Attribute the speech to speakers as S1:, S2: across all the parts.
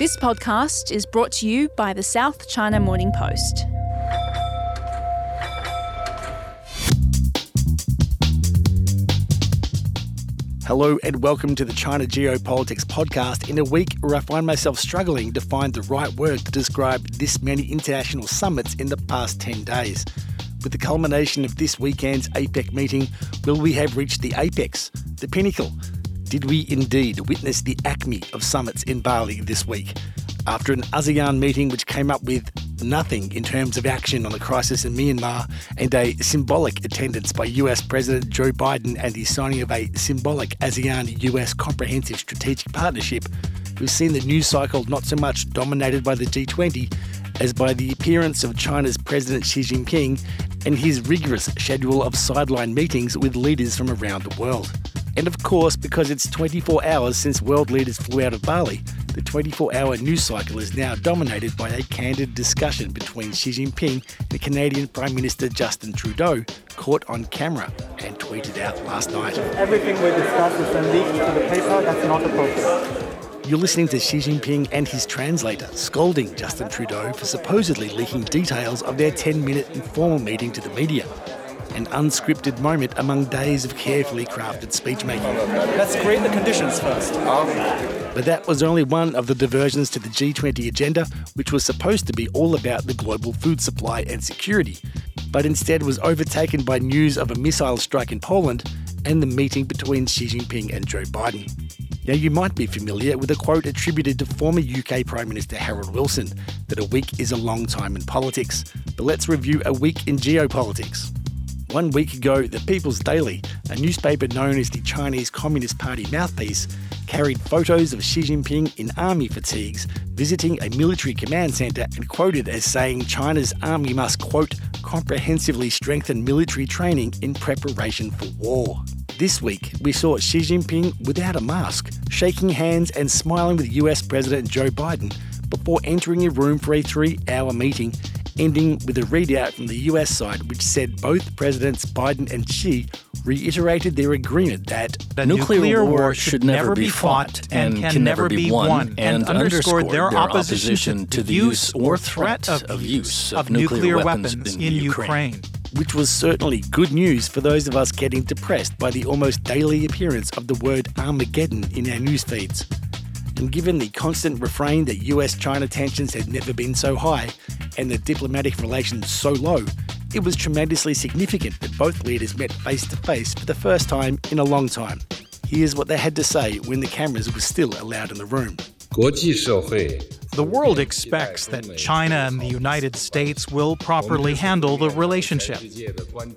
S1: This podcast is brought to you by the South China Morning Post.
S2: Hello and welcome to the China Geopolitics podcast in a week where I find myself struggling to find the right word to describe this many international summits in the past 10 days. With the culmination of this weekend's APEC meeting, will we have reached the apex, the pinnacle? Did we indeed witness the acme of summits in Bali this week? After an ASEAN meeting which came up with nothing in terms of action on the crisis in Myanmar and a symbolic attendance by US President Joe Biden and the signing of a symbolic ASEAN US Comprehensive Strategic Partnership, we've seen the news cycle not so much dominated by the G20 as by the appearance of China's President Xi Jinping and his rigorous schedule of sideline meetings with leaders from around the world. And of course, because it's 24 hours since world leaders flew out of Bali, the 24 hour news cycle is now dominated by a candid discussion between Xi Jinping and Canadian Prime Minister Justin Trudeau, caught on camera and tweeted out last night.
S3: Everything we discuss is then leaked to the paper. That's not appropriate.
S2: You're listening to Xi Jinping and his translator scolding Justin Trudeau for supposedly leaking details of their 10 minute informal meeting to the media. An unscripted moment among days of carefully crafted speech making.
S3: Let's create the conditions first.
S2: But that was only one of the diversions to the G20 agenda, which was supposed to be all about the global food supply and security, but instead was overtaken by news of a missile strike in Poland and the meeting between Xi Jinping and Joe Biden. Now, you might be familiar with a quote attributed to former UK Prime Minister Harold Wilson that a week is a long time in politics. But let's review a week in geopolitics. One week ago, the People's Daily, a newspaper known as the Chinese Communist Party mouthpiece, carried photos of Xi Jinping in army fatigues visiting a military command centre and quoted as saying China's army must, quote, comprehensively strengthen military training in preparation for war. This week, we saw Xi Jinping without a mask, shaking hands and smiling with US President Joe Biden before entering a room for a three hour meeting, ending with a readout from the US side which said both Presidents Biden and Xi reiterated their agreement that
S4: the nuclear, nuclear war should never be fought and can never be won, and underscored their opposition to the use or threat of use of nuclear weapons in Ukraine
S2: which was certainly good news for those of us getting depressed by the almost daily appearance of the word Armageddon in our news feeds. And given the constant refrain that US China tensions had never been so high and the diplomatic relations so low, it was tremendously significant that both leaders met face to face for the first time in a long time. Here's what they had to say when the cameras were still allowed in the room.
S4: The world expects that China and the United States will properly handle the relationship.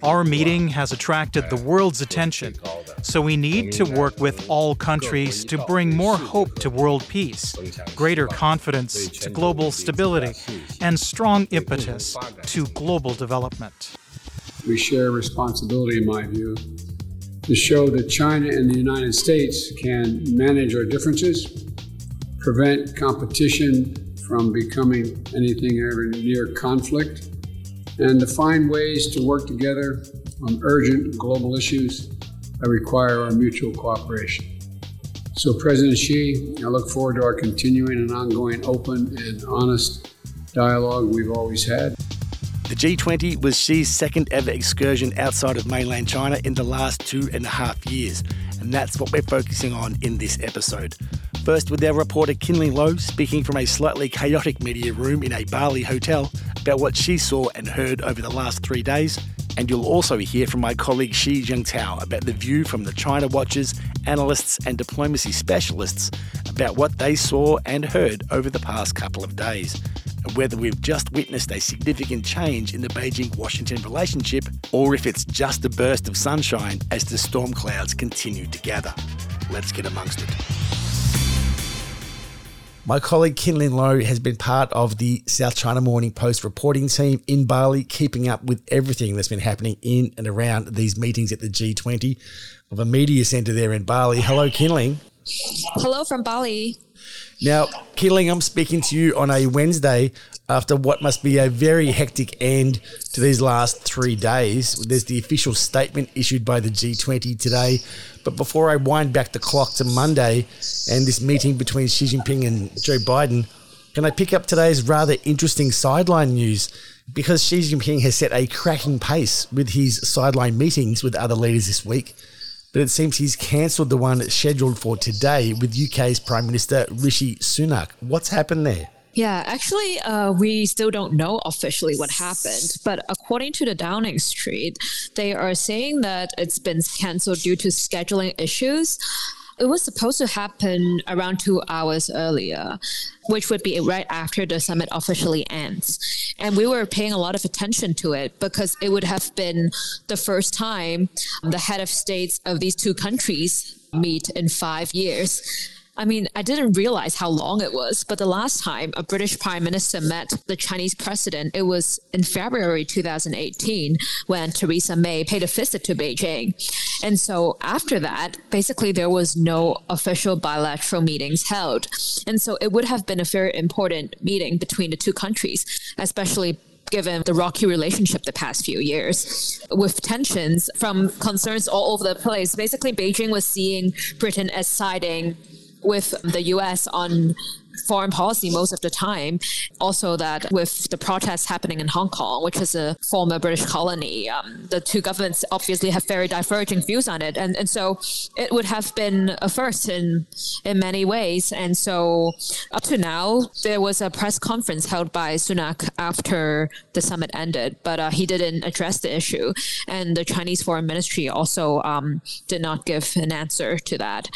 S4: Our meeting has attracted the world's attention, so we need to work with all countries to bring more hope to world peace, greater confidence to global stability, and strong impetus to global development.
S5: We share responsibility, in my view, to show that China and the United States can manage our differences prevent competition from becoming anything ever near conflict, and to find ways to work together on urgent global issues that require our mutual cooperation. So, President Xi, I look forward to our continuing and ongoing open and honest dialogue we've always had.
S2: The G20 was Xi's second ever excursion outside of mainland China in the last two and a half years, and that's what we're focusing on in this episode. First, with our reporter Kinling Lo speaking from a slightly chaotic media room in a Bali hotel about what she saw and heard over the last three days. And you'll also hear from my colleague Shi Jiangtao about the view from the China watchers, analysts, and diplomacy specialists about what they saw and heard over the past couple of days, and whether we've just witnessed a significant change in the Beijing Washington relationship or if it's just a burst of sunshine as the storm clouds continue to gather. Let's get amongst it. My colleague Kinling Lo has been part of the South China Morning Post reporting team in Bali, keeping up with everything that's been happening in and around these meetings at the G20 of a media centre there in Bali. Hello, Kinling.
S6: Hello from Bali.
S2: Now, Kinling, I'm speaking to you on a Wednesday after what must be a very hectic end to these last three days. There's the official statement issued by the G20 today. But before I wind back the clock to Monday and this meeting between Xi Jinping and Joe Biden, can I pick up today's rather interesting sideline news? Because Xi Jinping has set a cracking pace with his sideline meetings with other leaders this week but it seems he's cancelled the one scheduled for today with UK's Prime Minister Rishi Sunak. What's happened there?
S6: Yeah, actually, uh, we still don't know officially what happened. But according to the Downing Street, they are saying that it's been cancelled due to scheduling issues. It was supposed to happen around two hours earlier, which would be right after the summit officially ends. And we were paying a lot of attention to it because it would have been the first time the head of states of these two countries meet in five years. I mean, I didn't realize how long it was, but the last time a British prime minister met the Chinese president, it was in February 2018 when Theresa May paid a visit to Beijing. And so after that, basically there was no official bilateral meetings held. And so it would have been a very important meeting between the two countries, especially given the rocky relationship the past few years with tensions from concerns all over the place. Basically, Beijing was seeing Britain as siding with the US on foreign policy most of the time. Also, that with the protests happening in Hong Kong, which is a former British colony, um, the two governments obviously have very diverging views on it, and and so it would have been a first in in many ways. And so up to now, there was a press conference held by Sunak after the summit ended, but uh, he didn't address the issue, and the Chinese Foreign Ministry also um, did not give an answer to that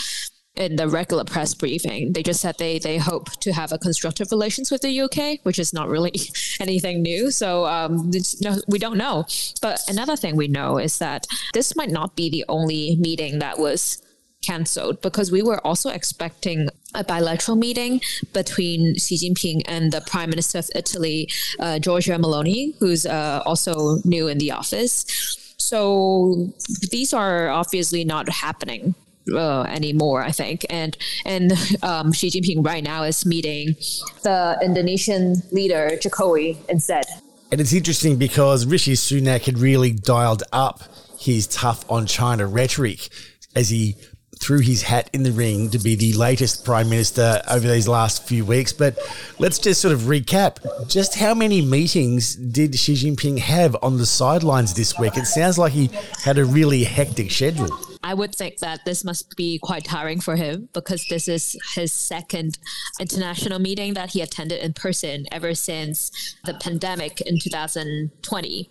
S6: in the regular press briefing. They just said they they hope to have a constructive relations with the UK, which is not really anything new. So um, no, we don't know. But another thing we know is that this might not be the only meeting that was cancelled because we were also expecting a bilateral meeting between Xi Jinping and the Prime Minister of Italy, uh, Giorgia Meloni, who's uh, also new in the office. So these are obviously not happening uh, anymore, I think. And and um, Xi Jinping right now is meeting the Indonesian leader Jokowi instead.
S2: And it's interesting because Rishi Sunak had really dialed up his tough on China rhetoric as he threw his hat in the ring to be the latest prime minister over these last few weeks. But let's just sort of recap. Just how many meetings did Xi Jinping have on the sidelines this week? It sounds like he had a really hectic schedule.
S6: I would think that this must be quite tiring for him because this is his second international meeting that he attended in person ever since the pandemic in 2020.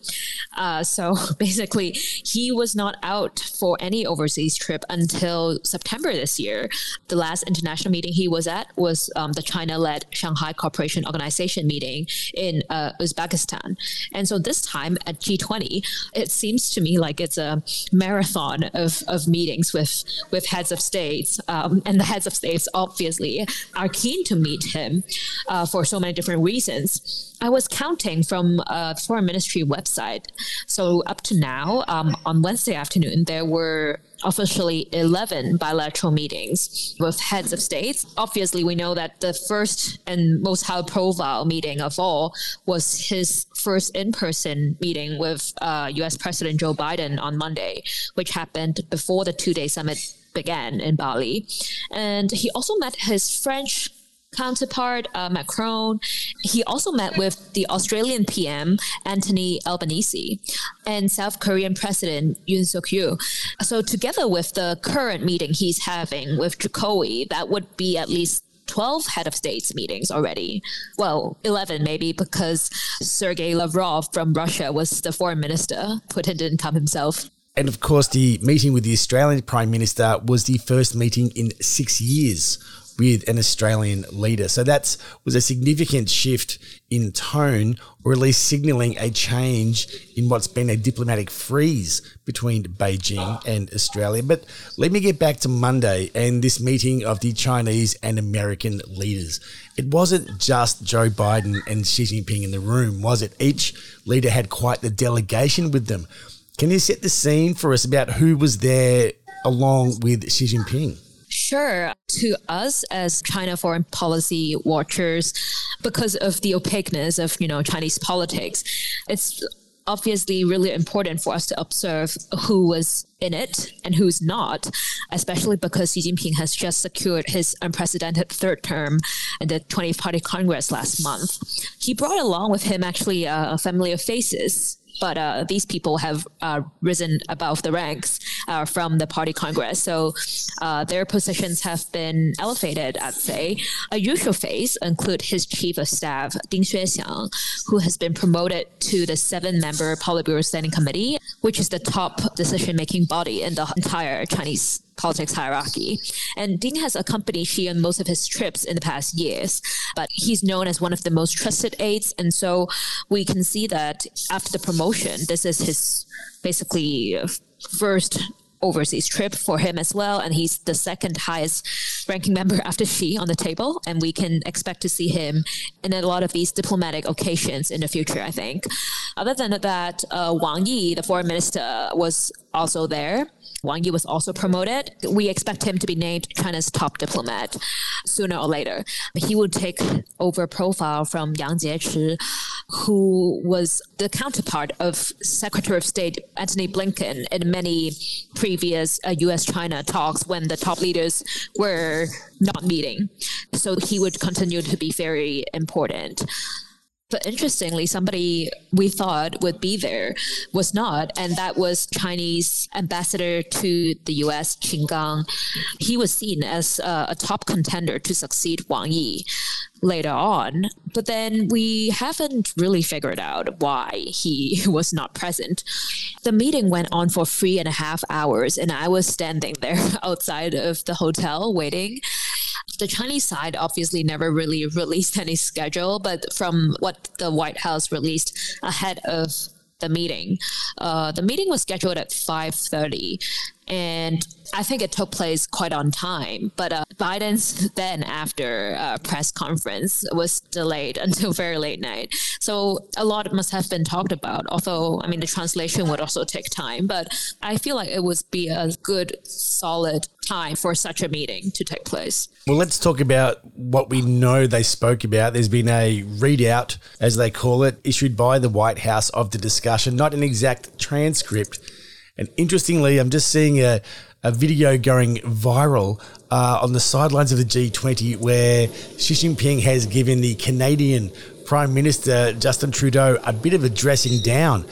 S6: Uh, so basically, he was not out for any overseas trip until September this year. The last international meeting he was at was um, the China led Shanghai Cooperation Organization meeting in uh, Uzbekistan. And so this time at G20, it seems to me like it's a marathon of, of meetings with with heads of states, um, and the heads of states obviously are keen to meet him uh, for so many different reasons. I was counting from the foreign ministry website. So up to now, um, on Wednesday afternoon, there were officially 11 bilateral meetings with heads of states. Obviously, we know that the first and most high profile meeting of all was his first in person meeting with uh, US President Joe Biden on Monday, which happened before the two day summit began in Bali. And he also met his French counterpart, uh, Macron. He also met with the Australian PM, Anthony Albanese, and South Korean President Yoon Suk Yeol. So, together with the current meeting he's having with Jokowi, that would be at least 12 head of states meetings already. Well, 11 maybe because Sergei Lavrov from Russia was the foreign minister. Putin didn't come himself.
S2: And of course, the meeting with the Australian Prime Minister was the first meeting in six years with an Australian leader. So that was a significant shift in tone, or at least signalling a change in what's been a diplomatic freeze between Beijing and Australia. But let me get back to Monday and this meeting of the Chinese and American leaders. It wasn't just Joe Biden and Xi Jinping in the room, was it? Each leader had quite the delegation with them. Can you set the scene for us about who was there along with Xi Jinping?
S6: Sure. To us as China foreign policy watchers, because of the opaqueness of, you know, Chinese politics, it's obviously really important for us to observe who was in it and who's not, especially because Xi Jinping has just secured his unprecedented third term in the 20th Party Congress last month. He brought along with him actually a family of faces but uh, these people have uh, risen above the ranks uh, from the party congress. So uh, their positions have been elevated, I'd say. A usual face include his chief of staff, Ding Xuexiang, who has been promoted to the seven-member Politburo Standing Committee, which is the top decision-making body in the entire Chinese politics hierarchy. And Ding has accompanied Xi on most of his trips in the past years, but he's known as one of the most trusted aides. And so we can see that after the promotion, this is his basically first overseas trip for him as well. And he's the second highest ranking member after Xi on the table. And we can expect to see him in a lot of these diplomatic occasions in the future, I think. Other than that, uh, Wang Yi, the foreign minister, was also there. Wang Yi was also promoted. We expect him to be named China's top diplomat sooner or later. He would take over profile from Yang Jiechi, who was the counterpart of Secretary of State Antony Blinken in many previous uh, US China talks when the top leaders were not meeting. So he would continue to be very important. But interestingly, somebody we thought would be there was not, and that was Chinese ambassador to the U.S. Qin Gang. He was seen as uh, a top contender to succeed Wang Yi later on, but then we haven't really figured out why he was not present. The meeting went on for three and a half hours, and I was standing there outside of the hotel waiting the Chinese side obviously never really released any schedule, but from what the White House released ahead of the meeting, uh, the meeting was scheduled at 5:30, and I think it took place quite on time. But uh, Biden's then after uh, press conference was delayed until very late night. So a lot must have been talked about. Although I mean the translation would also take time, but I feel like it would be a good solid time for such a meeting to take place.
S2: Well, let's talk about what we know they spoke about. There's been a readout, as they call it, issued by the White House of the discussion, not an exact transcript and interestingly, I'm just seeing a, a video going viral uh, on the sidelines of the G20 where Xi Jinping has given the Canadian Prime Minister Justin Trudeau a bit of a dressing down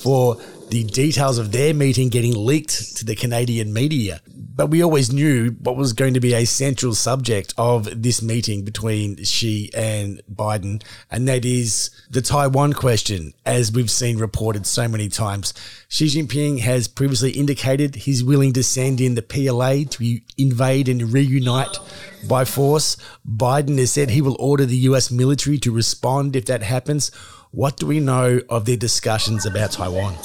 S2: for the details of their meeting getting leaked to the Canadian media. But we always knew what was going to be a central subject of this meeting between Xi and Biden, and that is the Taiwan question, as we've seen reported so many times. Xi Jinping has previously indicated he's willing to send in the PLA to invade and reunite by force. Biden has said he will order the US military to respond if that happens. What do we know of their discussions about Taiwan?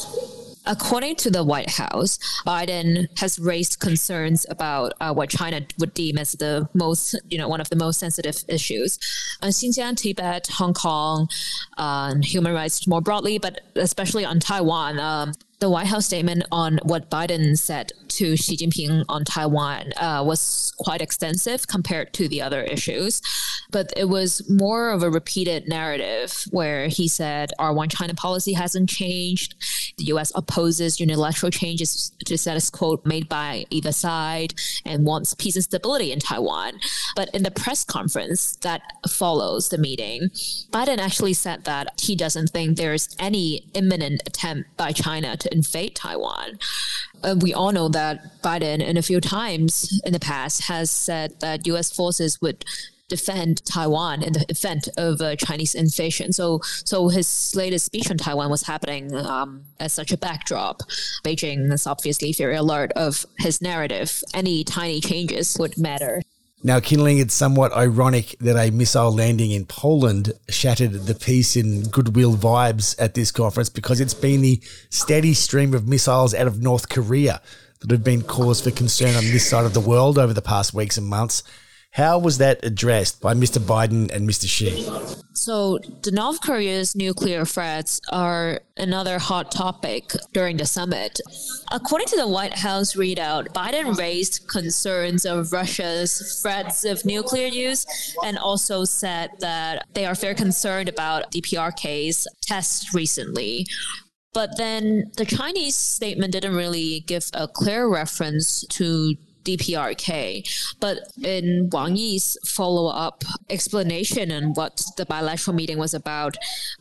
S6: According to the White House, Biden has raised concerns about uh, what China would deem as the most, you know, one of the most sensitive issues. On Xinjiang, Tibet, Hong Kong, uh, human rights more broadly, but especially on Taiwan, um, the White House statement on what Biden said to Xi Jinping on Taiwan uh, was quite extensive compared to the other issues. But it was more of a repeated narrative where he said our one China policy hasn't changed. The US opposes unilateral changes to status quo made by either side and wants peace and stability in Taiwan. But in the press conference that follows the meeting, Biden actually said that he doesn't think there's any imminent attempt by China to invade Taiwan. Uh, we all know that Biden, in a few times in the past, has said that U.S. forces would defend Taiwan in the event of a Chinese invasion. So, so his latest speech on Taiwan was happening um, as such a backdrop. Beijing is obviously very alert of his narrative. Any tiny changes would matter.
S2: Now, Kinling, it's somewhat ironic that a missile landing in Poland shattered the peace and goodwill vibes at this conference because it's been the steady stream of missiles out of North Korea that have been cause for concern on this side of the world over the past weeks and months. How was that addressed by Mr. Biden and Mr. Xi?
S6: So, the North Korea's nuclear threats are another hot topic during the summit. According to the White House readout, Biden raised concerns of Russia's threats of nuclear use and also said that they are very concerned about DPRK's tests recently. But then the Chinese statement didn't really give a clear reference to DPRK. But in Wang Yi's follow up explanation on what the bilateral meeting was about,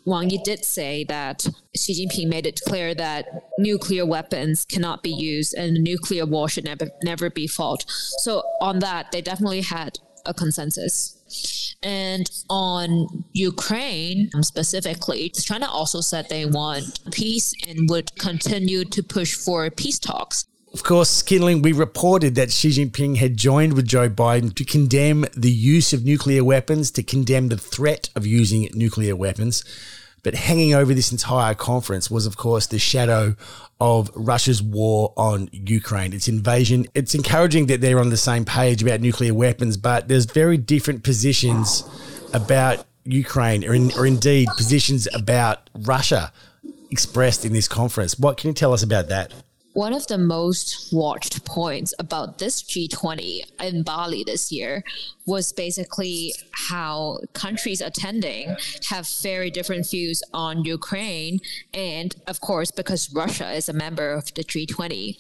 S6: Wang Yi did say that Xi Jinping made it clear that nuclear weapons cannot be used and nuclear war should never, never be fought. So, on that, they definitely had a consensus. And on Ukraine um, specifically, China also said they want peace and would continue to push for peace talks.
S2: Of course, Kinling, we reported that Xi Jinping had joined with Joe Biden to condemn the use of nuclear weapons, to condemn the threat of using nuclear weapons. But hanging over this entire conference was, of course, the shadow of Russia's war on Ukraine, its invasion. It's encouraging that they're on the same page about nuclear weapons, but there's very different positions about Ukraine, or, in, or indeed positions about Russia expressed in this conference. What can you tell us about that?
S6: One of the most watched points about this G20 in Bali this year was basically how countries attending have very different views on Ukraine. And of course, because Russia is a member of the G20.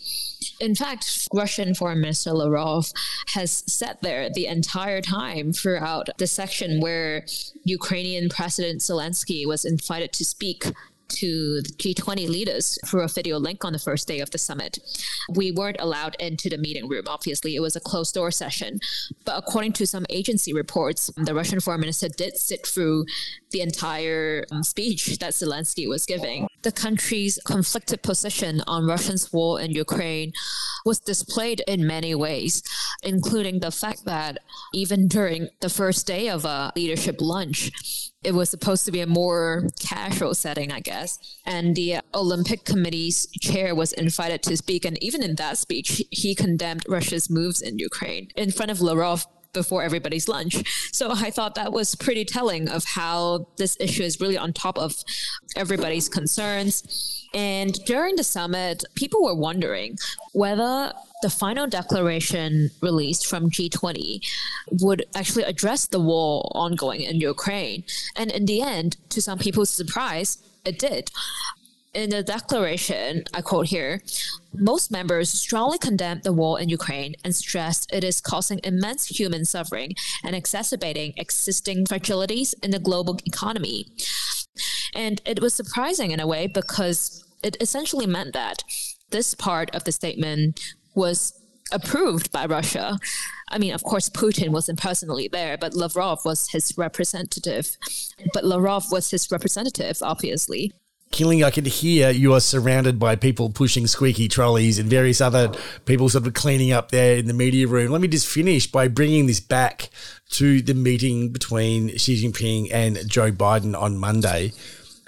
S6: In fact, Russian Foreign Minister Lavrov has sat there the entire time throughout the section where Ukrainian President Zelensky was invited to speak to the G20 leaders through a video link on the first day of the summit. We weren't allowed into the meeting room, obviously. It was a closed door session. But according to some agency reports, the Russian foreign minister did sit through the entire um, speech that Zelensky was giving. The country's conflicted position on Russia's war in Ukraine was displayed in many ways, including the fact that even during the first day of a leadership lunch, it was supposed to be a more casual setting, I guess. And the Olympic Committee's chair was invited to speak. And even in that speech, he condemned Russia's moves in Ukraine in front of Lavrov before everybody's lunch. So I thought that was pretty telling of how this issue is really on top of everybody's concerns. And during the summit, people were wondering whether the final declaration released from G20 would actually address the war ongoing in Ukraine. And in the end, to some people's surprise, it did. In the declaration, I quote here, most members strongly condemned the war in Ukraine and stressed it is causing immense human suffering and exacerbating existing fragilities in the global economy. And it was surprising in a way because it essentially meant that this part of the statement was approved by Russia. I mean, of course, Putin wasn't personally there, but Lavrov was his representative. But Lavrov was his representative, obviously.
S2: Kinling, I can hear you are surrounded by people pushing squeaky trolleys and various other people sort of cleaning up there in the media room. Let me just finish by bringing this back to the meeting between Xi Jinping and Joe Biden on Monday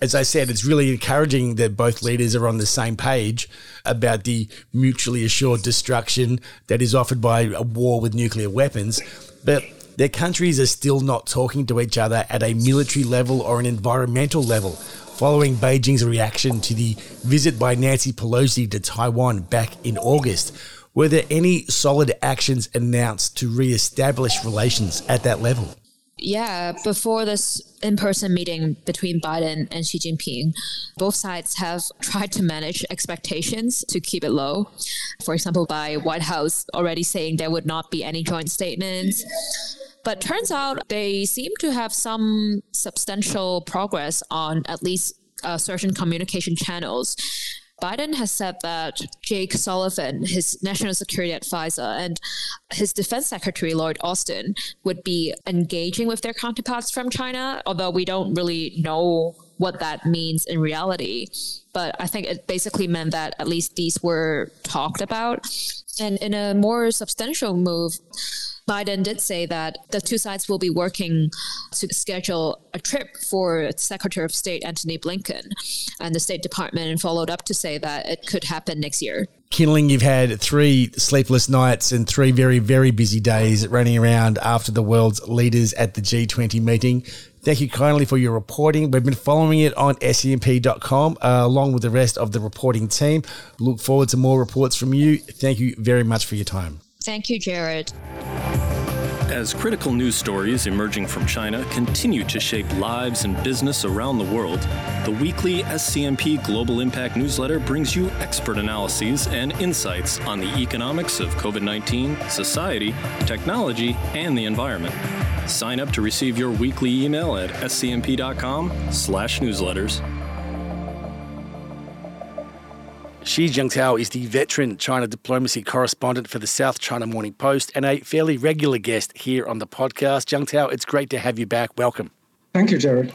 S2: as I said, it's really encouraging that both leaders are on the same page about the mutually assured destruction that is offered by a war with nuclear weapons. But their countries are still not talking to each other at a military level or an environmental level, following Beijing's reaction to the visit by Nancy Pelosi to Taiwan back in August. Were there any solid actions announced to re establish relations at that level?
S6: Yeah, before this in person meeting between Biden and Xi Jinping, both sides have tried to manage expectations to keep it low. For example, by White House already saying there would not be any joint statements. But turns out they seem to have some substantial progress on at least uh, certain communication channels. Biden has said that Jake Sullivan, his national security advisor, and his defense secretary, Lloyd Austin, would be engaging with their counterparts from China, although we don't really know what that means in reality. But I think it basically meant that at least these were talked about. And in a more substantial move, Biden did say that the two sides will be working to schedule a trip for Secretary of State Antony Blinken. And the State Department and followed up to say that it could happen next year.
S2: Kinling, you've had three sleepless nights and three very, very busy days running around after the world's leaders at the G20 meeting. Thank you kindly for your reporting. We've been following it on scmp.com uh, along with the rest of the reporting team. Look forward to more reports from you. Thank you very much for your time.
S6: Thank you, Jared.
S7: As critical news stories emerging from China continue to shape lives and business around the world, the weekly SCMP Global Impact newsletter brings you expert analyses and insights on the economics of COVID 19, society, technology, and the environment. Sign up to receive your weekly email at scmp.com/newsletters.
S2: Shi Jiangtao is the veteran China diplomacy correspondent for the South China Morning Post and a fairly regular guest here on the podcast. Jiangtao, it's great to have you back. Welcome.
S8: Thank you, Jared.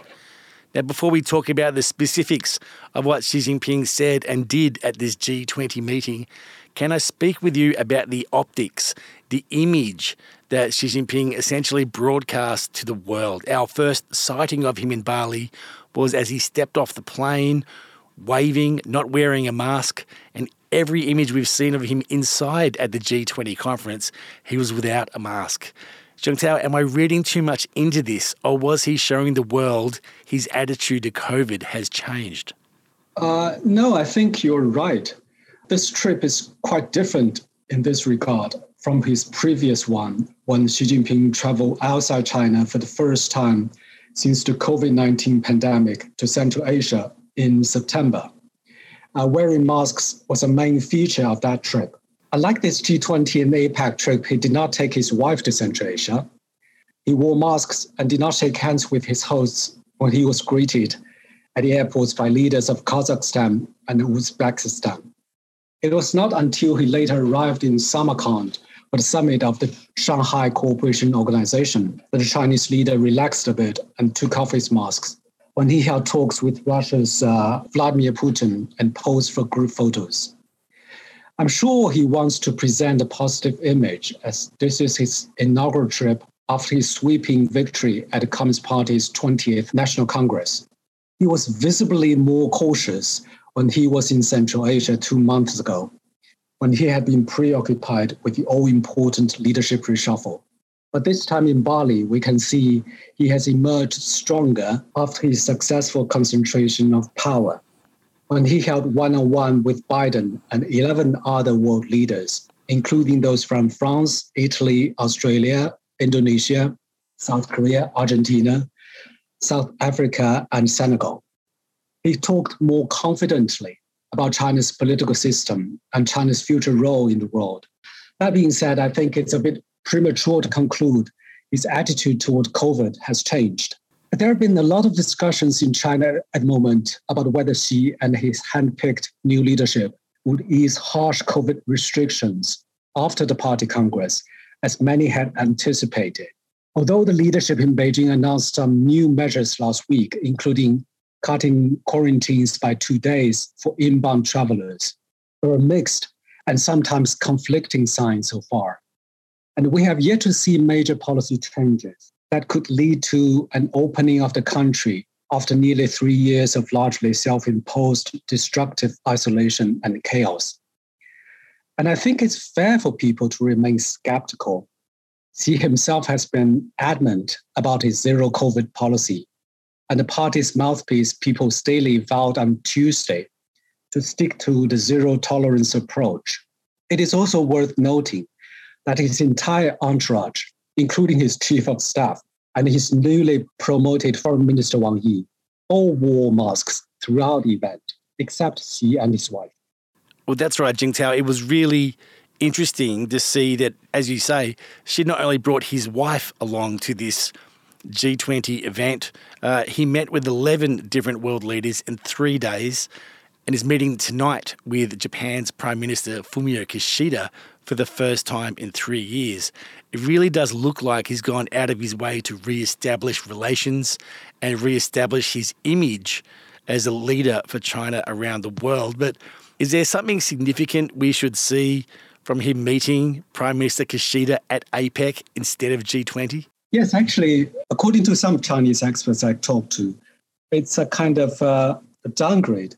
S2: Now, before we talk about the specifics of what Xi Jinping said and did at this G20 meeting, can I speak with you about the optics, the image that Xi Jinping essentially broadcast to the world? Our first sighting of him in Bali was as he stepped off the plane waving, not wearing a mask, and every image we've seen of him inside at the G20 conference, he was without a mask. Jiangtao, am I reading too much into this, or was he showing the world his attitude to COVID has changed?
S8: Uh, no, I think you're right. This trip is quite different in this regard from his previous one when Xi Jinping traveled outside China for the first time since the COVID 19 pandemic to Central Asia in September. Uh, wearing masks was a main feature of that trip. Unlike this G20 and APEC trip, he did not take his wife to Central Asia. He wore masks and did not shake hands with his hosts when he was greeted at the airports by leaders of Kazakhstan and Uzbekistan. It was not until he later arrived in Samarkand for the summit of the Shanghai Cooperation Organization that the Chinese leader relaxed a bit and took off his masks when he held talks with Russia's uh, Vladimir Putin and posed for group photos. I'm sure he wants to present a positive image as this is his inaugural trip after his sweeping victory at the Communist Party's 20th National Congress. He was visibly more cautious when he was in Central Asia two months ago, when he had been preoccupied with the all important leadership reshuffle. But this time in Bali, we can see he has emerged stronger after his successful concentration of power. When he held one on one with Biden and 11 other world leaders, including those from France, Italy, Australia, Indonesia, South Korea, Argentina, South Africa, and Senegal. He talked more confidently about China's political system and China's future role in the world. That being said, I think it's a bit premature to conclude his attitude toward COVID has changed. There have been a lot of discussions in China at the moment about whether Xi and his handpicked new leadership would ease harsh COVID restrictions after the party congress, as many had anticipated. Although the leadership in Beijing announced some new measures last week, including cutting quarantines by two days for inbound travelers, there are mixed and sometimes conflicting signs so far. And we have yet to see major policy changes that could lead to an opening of the country after nearly three years of largely self imposed destructive isolation and chaos. And I think it's fair for people to remain skeptical. Xi himself has been adamant about his zero COVID policy, and the party's mouthpiece, People's Daily, vowed on Tuesday to stick to the zero tolerance approach. It is also worth noting that his entire entourage, including his chief of staff and his newly promoted foreign minister Wang Yi, all wore masks throughout the event, except Xi and his wife.
S2: Well, that's right, Jiangtao. It was really interesting to see that, as you say, Xi not only brought his wife along to this G20 event, uh, he met with 11 different world leaders in three days and is meeting tonight with Japan's Prime Minister Fumio Kishida for the first time in three years. It really does look like he's gone out of his way to re establish relations and re establish his image as a leader for China around the world. But is there something significant we should see from him meeting Prime Minister Kishida at APEC instead of G20?
S8: Yes, actually, according to some Chinese experts I talked to, it's a kind of uh, a downgrade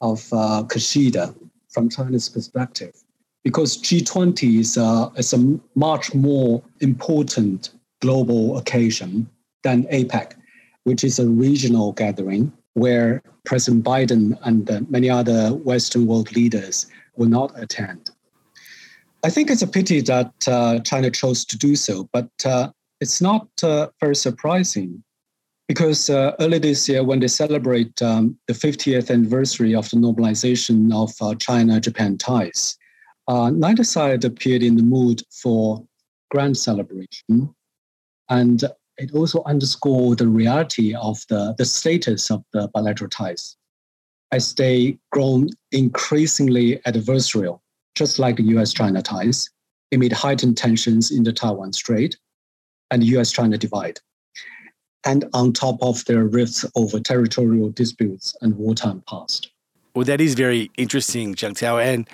S8: of uh, Kishida from China's perspective, because G20 is, uh, is a much more important global occasion than APEC, which is a regional gathering where President Biden and many other Western world leaders will not attend. I think it's a pity that uh, China chose to do so, but uh, it's not uh, very surprising because uh, early this year, when they celebrate um, the 50th anniversary of the normalization of uh, China Japan ties, uh, neither side appeared in the mood for grand celebration. And it also underscored the reality of the, the status of the bilateral ties as they grown increasingly adversarial, just like the US China ties, amid heightened tensions in the Taiwan Strait and the US China divide and on top of their rifts over territorial disputes and wartime past.
S2: Well, that is very interesting, Jiang Tao. And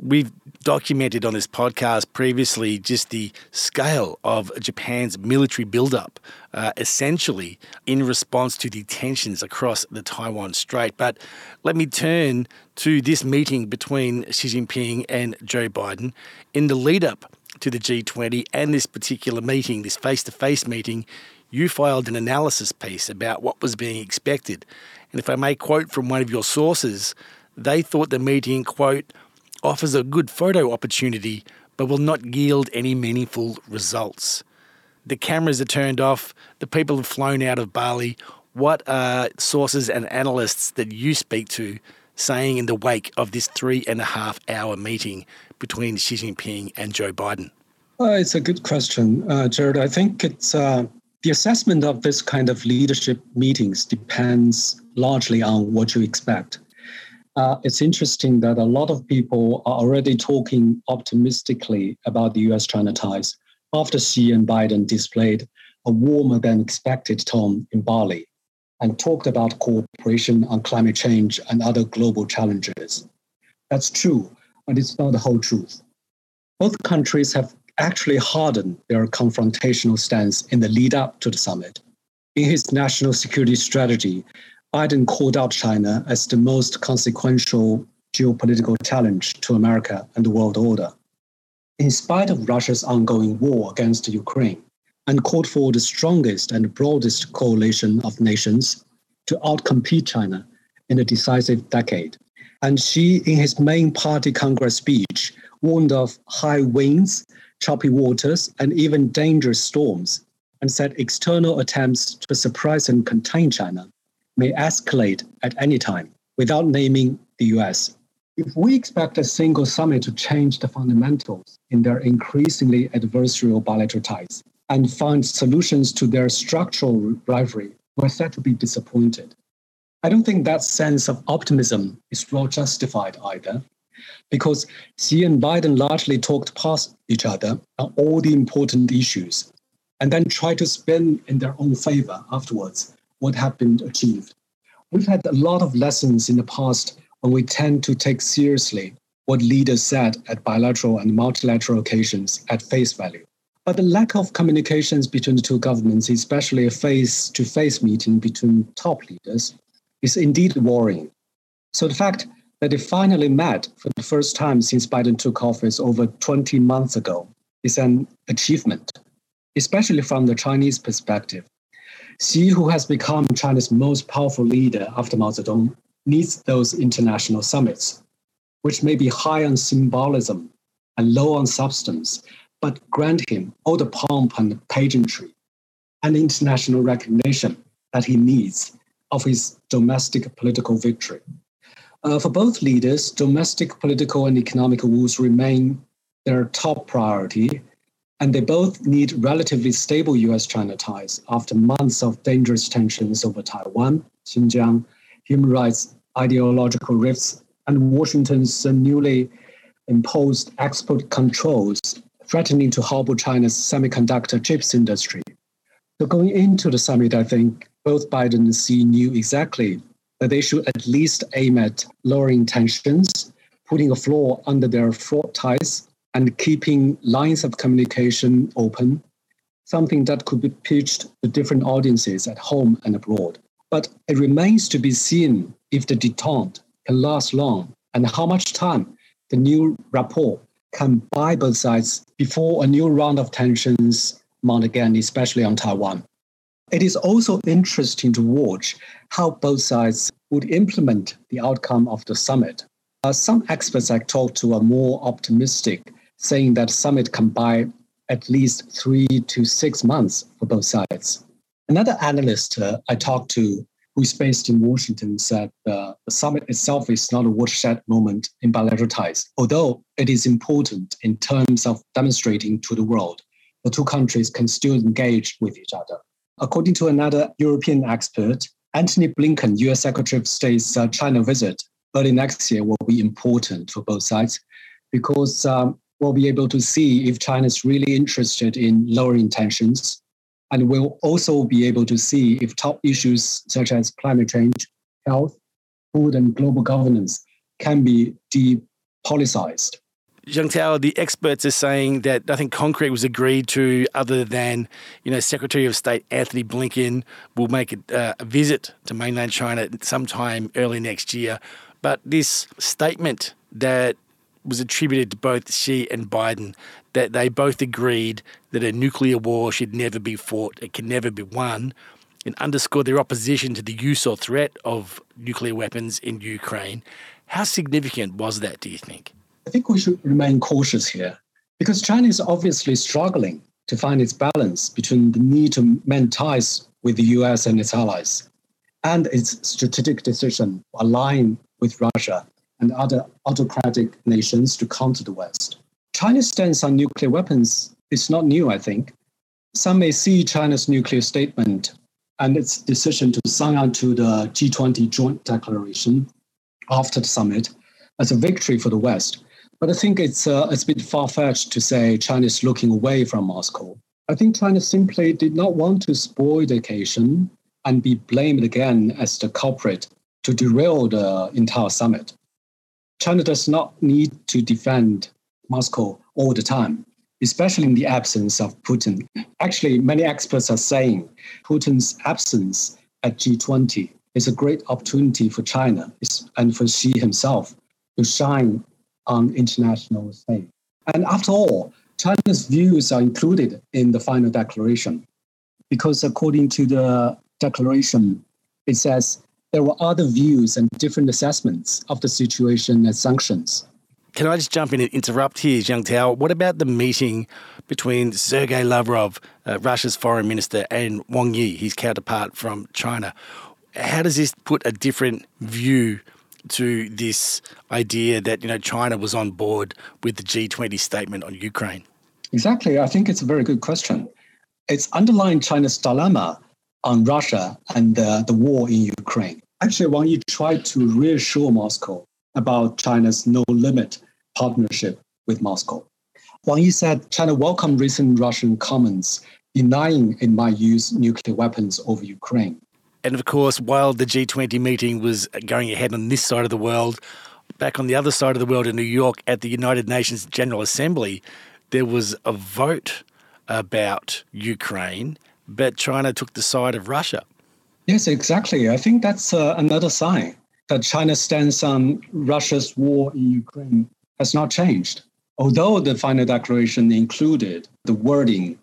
S2: we've documented on this podcast previously just the scale of Japan's military buildup, uh, essentially in response to the tensions across the Taiwan Strait. But let me turn to this meeting between Xi Jinping and Joe Biden. In the lead up to the G20 and this particular meeting, this face to face meeting, you filed an analysis piece about what was being expected. And if I may quote from one of your sources, they thought the meeting, quote, offers a good photo opportunity, but will not yield any meaningful results. The cameras are turned off, the people have flown out of Bali. What are sources and analysts that you speak to saying in the wake of this three and a half hour meeting between Xi Jinping and Joe Biden?
S8: Uh, it's a good question, uh, Jared. I think it's uh, the assessment of this kind of leadership meetings depends largely on what you expect. Uh, it's interesting that a lot of people are already talking optimistically about the US China ties after Xi and Biden displayed a warmer than expected tone in Bali and talked about cooperation on climate change and other global challenges. That's true, but it's not the whole truth. Both countries have actually hardened their confrontational stance in the lead up to the summit. In his national security strategy, Biden called out China as the most consequential geopolitical challenge to America and the world order. In spite of Russia's ongoing war against Ukraine, and called for the strongest and broadest coalition of nations to outcompete China in a decisive decade. And Xi, in his main party Congress speech, warned of high winds choppy waters, and even dangerous storms, and said external attempts to suppress and contain China may escalate at any time without naming the US. If we expect a single summit to change the fundamentals in their increasingly adversarial bilateral ties and find solutions to their structural rivalry, we're set to be disappointed. I don't think that sense of optimism is well justified either because Xi and Biden largely talked past each other on all the important issues and then tried to spin in their own favor afterwards what have been achieved. We've had a lot of lessons in the past when we tend to take seriously what leaders said at bilateral and multilateral occasions at face value. But the lack of communications between the two governments, especially a face to face meeting between top leaders, is indeed worrying. So the fact that they finally met for the first time since Biden took office over 20 months ago is an achievement, especially from the Chinese perspective. Xi, who has become China's most powerful leader after Mao Zedong, needs those international summits, which may be high on symbolism and low on substance, but grant him all the pomp and pageantry and international recognition that he needs of his domestic political victory. Uh, for both leaders, domestic political and economic woes remain their top priority, and they both need relatively stable US China ties after months of dangerous tensions over Taiwan, Xinjiang, human rights, ideological rifts, and Washington's newly imposed export controls threatening to hobble China's semiconductor chips industry. So, going into the summit, I think both Biden and Xi knew exactly that they should at least aim at lowering tensions, putting a floor under their fraught ties, and keeping lines of communication open, something that could be pitched to different audiences at home and abroad. But it remains to be seen if the detente can last long and how much time the new rapport can buy both sides before a new round of tensions mount again, especially on Taiwan. It is also interesting to watch how both sides would implement the outcome of the summit. Uh, some experts I talked to are more optimistic, saying that summit can buy at least three to six months for both sides. Another analyst uh, I talked to, who is based in Washington, said uh, the summit itself is not a watershed moment in bilateral ties, although it is important in terms of demonstrating to the world the two countries can still engage with each other. According to another European expert, Antony Blinken, US Secretary of State's uh, China visit early next year will be important for both sides because um, we'll be able to see if China is really interested in lowering tensions. And we'll also be able to see if top issues such as climate change, health, food, and global governance can be depoliticized.
S2: Jiangtao, the experts are saying that nothing concrete was agreed to other than, you know, Secretary of State Antony Blinken will make a, uh, a visit to mainland China sometime early next year. But this statement that was attributed to both Xi and Biden that they both agreed that a nuclear war should never be fought, it can never be won, and underscored their opposition to the use or threat of nuclear weapons in Ukraine. How significant was that, do you think?
S8: I think we should remain cautious here because China is obviously struggling to find its balance between the need to mend ties with the US and its allies and its strategic decision to align with Russia and other autocratic nations to counter the West. China's stance on nuclear weapons is not new, I think. Some may see China's nuclear statement and its decision to sign on to the G20 joint declaration after the summit as a victory for the West but I think it's, uh, it's a bit far fetched to say China is looking away from Moscow. I think China simply did not want to spoil the occasion and be blamed again as the culprit to derail the entire summit. China does not need to defend Moscow all the time, especially in the absence of Putin. Actually, many experts are saying Putin's absence at G20 is a great opportunity for China and for Xi himself to shine on international stage. And after all, China's views are included in the final declaration because according to the declaration, it says there were other views and different assessments of the situation and sanctions.
S2: Can I just jump in and interrupt here, Jiangtao? What about the meeting between Sergei Lavrov, uh, Russia's foreign minister, and Wang Yi, his counterpart from China? How does this put a different view to this idea that you know China was on board with the G20 statement on Ukraine?
S8: Exactly. I think it's a very good question. It's underlying China's dilemma on Russia and uh, the war in Ukraine. Actually, Wang Yi tried to reassure Moscow about China's no limit partnership with Moscow. Wang Yi said China welcomed recent Russian comments denying it might use nuclear weapons over Ukraine.
S2: And of course, while the G20 meeting was going ahead on this side of the world, back on the other side of the world in New York at the United Nations General Assembly, there was a vote about Ukraine, but China took the side of Russia.
S8: Yes, exactly. I think that's uh, another sign that China's stance on Russia's war in Ukraine has not changed. Although the final declaration included the wording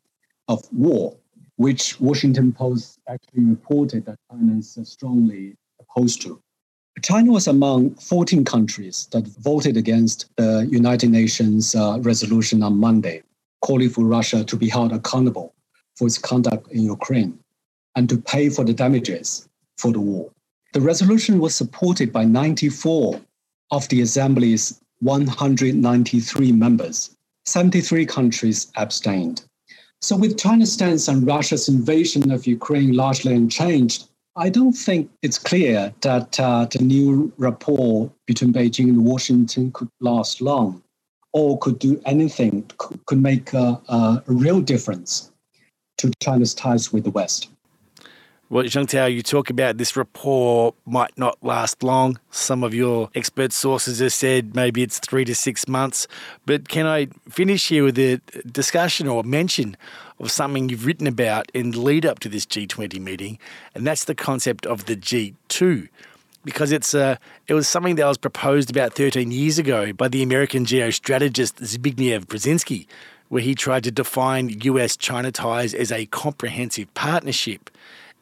S8: of war, which Washington Post actually reported that China is strongly opposed to. China was among 14 countries that voted against the United Nations uh, resolution on Monday, calling for Russia to be held accountable for its conduct in Ukraine and to pay for the damages for the war. The resolution was supported by 94 of the Assembly's 193 members. 73 countries abstained. So, with China's stance on Russia's invasion of Ukraine largely unchanged, I don't think it's clear that uh, the new rapport between Beijing and Washington could last long or could do anything, could make a, a real difference to China's ties with the West.
S2: Well, Jiangtao, you talk about this rapport might not last long. Some of your expert sources have said maybe it's three to six months. But can I finish here with a discussion or mention of something you've written about in the lead up to this G20 meeting? And that's the concept of the G2 because it's uh, it was something that was proposed about 13 years ago by the American geostrategist Zbigniew Brzezinski, where he tried to define US China ties as a comprehensive partnership.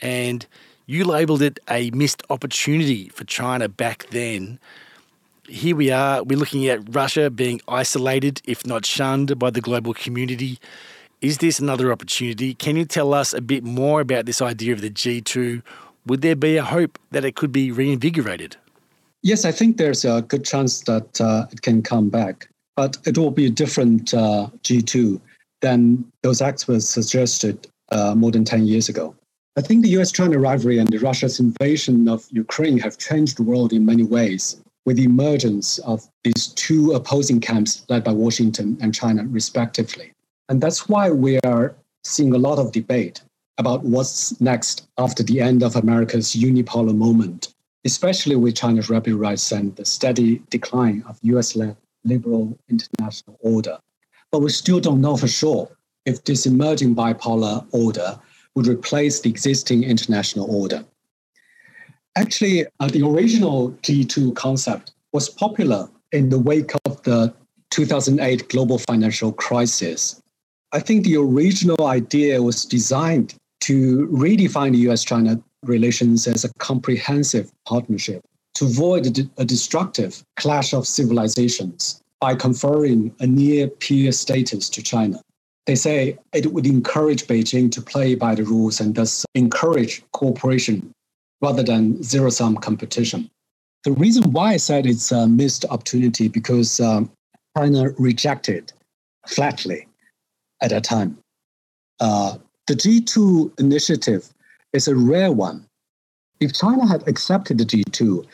S2: And you labelled it a missed opportunity for China back then. Here we are, we're looking at Russia being isolated, if not shunned, by the global community. Is this another opportunity? Can you tell us a bit more about this idea of the G2? Would there be a hope that it could be reinvigorated?
S8: Yes, I think there's a good chance that uh, it can come back but it will be a different uh, G2 than those experts suggested uh, more than 10 years ago. I think the US China rivalry and Russia's invasion of Ukraine have changed the world in many ways, with the emergence of these two opposing camps led by Washington and China, respectively. And that's why we are seeing a lot of debate about what's next after the end of America's unipolar moment, especially with China's rapid rise and the steady decline of US led liberal international order. But we still don't know for sure if this emerging bipolar order would replace the existing international order. Actually, uh, the original G2 concept was popular in the wake of the 2008 global financial crisis. I think the original idea was designed to redefine the US China relations as a comprehensive partnership to avoid a destructive clash of civilizations by conferring a near peer status to China. They say it would encourage Beijing to play by the rules and thus encourage cooperation rather than zero sum competition. The reason why I said it's a missed opportunity because um, China rejected flatly at that time. Uh, the G2 initiative is a rare one if China had accepted the G2,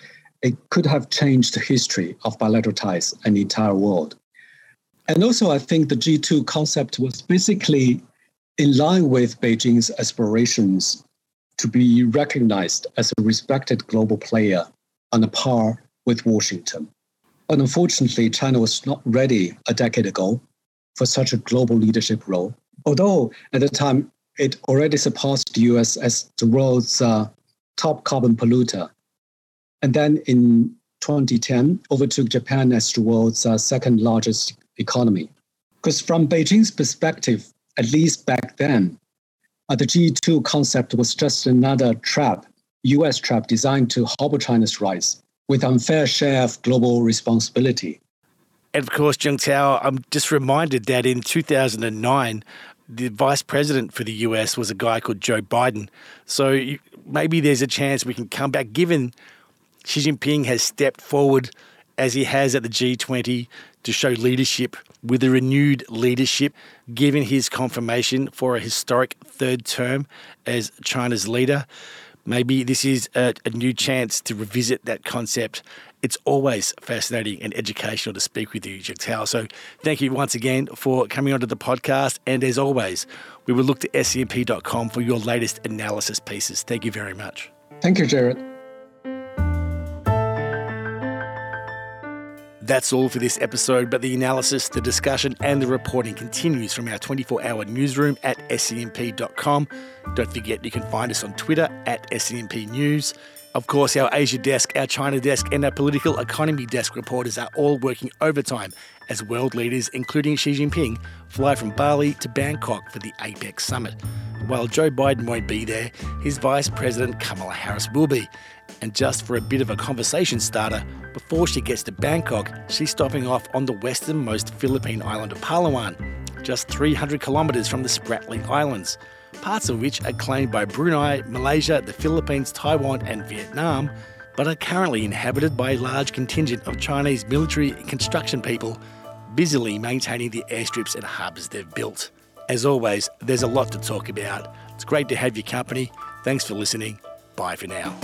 S8: it could have changed the history of bilateral ties and the entire world. And also, I think the G2 concept was basically in line with Beijing's aspirations to be recognized as a respected global player on a par with Washington. But unfortunately, China was not ready a decade ago for such a global leadership role. Although at the time it already surpassed the US as the world's uh, top carbon polluter. And then in 2010, overtook Japan as the world's uh, second largest economy. Because from Beijing's perspective, at least back then, uh, the G2 concept was just another trap, US trap designed to hobble China's rise with unfair share of global responsibility.
S2: And of course, Jiangtao, I'm just reminded that in 2009, the vice president for the US was a guy called Joe Biden. So maybe there's a chance we can come back, given Xi Jinping has stepped forward as he has at the G20 to show leadership with a renewed leadership, given his confirmation for a historic third term as China's leader. Maybe this is a, a new chance to revisit that concept it's always fascinating and educational to speak with you, Zheng So thank you once again for coming onto the podcast. And as always, we will look to scmp.com for your latest analysis pieces. Thank you very much.
S8: Thank you, Jared.
S2: That's all for this episode, but the analysis, the discussion, and the reporting continues from our 24 hour newsroom at scmp.com. Don't forget you can find us on Twitter at scmp news of course, our Asia desk, our China desk, and our political economy desk reporters are all working overtime as world leaders, including Xi Jinping, fly from Bali to Bangkok for the APEC summit. While Joe Biden won't be there, his Vice President Kamala Harris will be. And just for a bit of a conversation starter, before she gets to Bangkok, she's stopping off on the westernmost Philippine island of Palawan, just 300 kilometres from the Spratly Islands parts of which are claimed by Brunei, Malaysia, the Philippines, Taiwan, and Vietnam, but are currently inhabited by a large contingent of Chinese military and construction people busily maintaining the airstrips and harbours they've built. As always, there's a lot to talk about. It's great to have your company. Thanks for listening. Bye for now.